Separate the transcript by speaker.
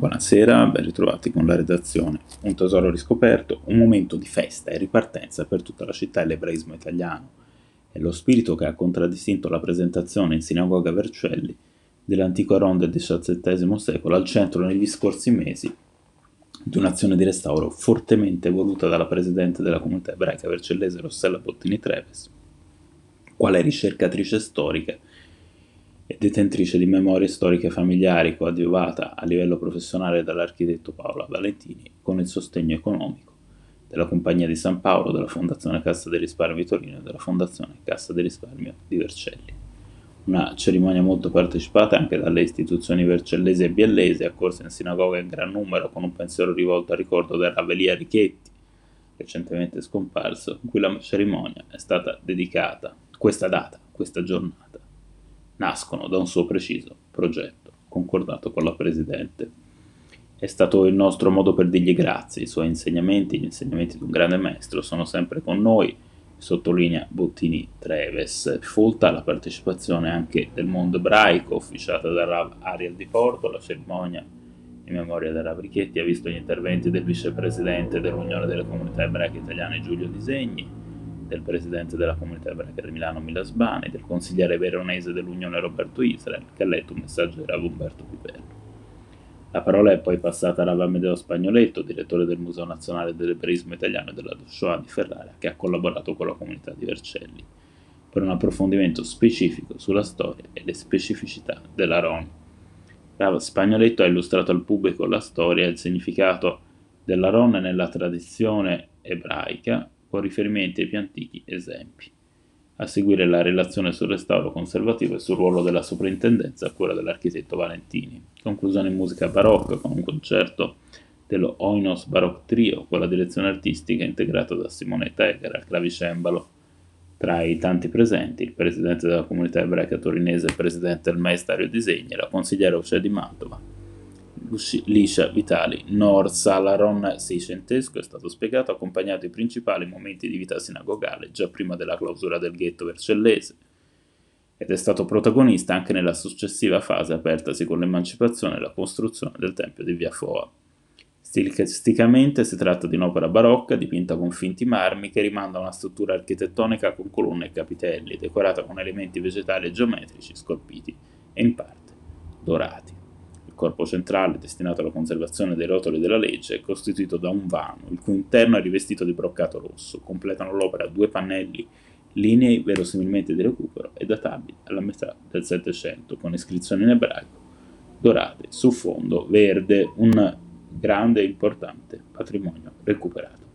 Speaker 1: Buonasera, ben ritrovati con la redazione. Un tesoro riscoperto, un momento di festa e ripartenza per tutta la città e l'ebraismo italiano. È lo spirito che ha contraddistinto la presentazione in sinagoga Vercelli dell'antico Aron del XVII secolo al centro negli scorsi mesi di un'azione di restauro fortemente voluta dalla presidente della comunità ebraica vercellese Rossella Bottini Treves, quale ricercatrice storica e detentrice di memorie storiche familiari coadiuvata a livello professionale dall'architetto Paola Valentini con il sostegno economico della Compagnia di San Paolo, della Fondazione Cassa del Risparmio Torino e della Fondazione Cassa del Risparmio di Vercelli. Una cerimonia molto partecipata anche dalle istituzioni vercellesi e biellesi, accorsa in sinagoga in gran numero con un pensiero rivolto al ricordo del Ravelia Richetti, recentemente scomparso, in cui la cerimonia è stata dedicata, questa data, questa giornata nascono da un suo preciso progetto, concordato con la Presidente. È stato il nostro modo per dirgli grazie, i suoi insegnamenti, gli insegnamenti di un grande maestro sono sempre con noi, sottolinea Bottini Treves. Folta la partecipazione anche del mondo ebraico, ufficiata da Rav Ariel di Porto, la cerimonia in memoria del Rav Richetti ha visto gli interventi del vicepresidente dell'Unione delle Comunità Ebraiche Italiane Giulio Disegni, del presidente della comunità ebraica di Milano Milas Bani, del consigliere veronese dell'Unione Roberto Israel, che ha letto un messaggio di Rav Umberto Piperno. La parola è poi passata a Rav Spagnoletto, direttore del Museo Nazionale dell'Ebraismo Italiano e della Shoah di Ferrara, che ha collaborato con la comunità di Vercelli, per un approfondimento specifico sulla storia e le specificità della Ron. Rav Spagnoletto ha illustrato al pubblico la storia e il significato della Ron nella tradizione ebraica con riferimenti ai più antichi esempi. A seguire la relazione sul restauro conservativo e sul ruolo della soprintendenza a cura dell'architetto Valentini. Conclusione in musica barocca con un concerto dello Oinos Baroque Trio con la direzione artistica integrata da Simonetta Egger al clavicembalo. Tra i tanti presenti, il presidente della comunità ebraica torinese e presidente del Maestario Disegni, la consigliera Uccia di Mantova, Liscia Vitali Nord Salaron seicentesco è stato spiegato accompagnato i principali momenti di vita sinagogale già prima della clausura del ghetto vercellese. Ed è stato protagonista anche nella successiva fase apertasi con l'emancipazione e la costruzione del Tempio di Via Foa. Stilisticamente si tratta di un'opera barocca dipinta con finti marmi che rimanda a una struttura architettonica con colonne e capitelli, decorata con elementi vegetali e geometrici scolpiti e in parte dorati corpo centrale, destinato alla conservazione dei rotoli della legge, è costituito da un vano, il cui interno è rivestito di broccato rosso. Completano l'opera due pannelli linei verosimilmente di recupero e databili alla metà del Settecento, con iscrizioni in ebraico dorate su fondo verde, un grande e importante patrimonio recuperato.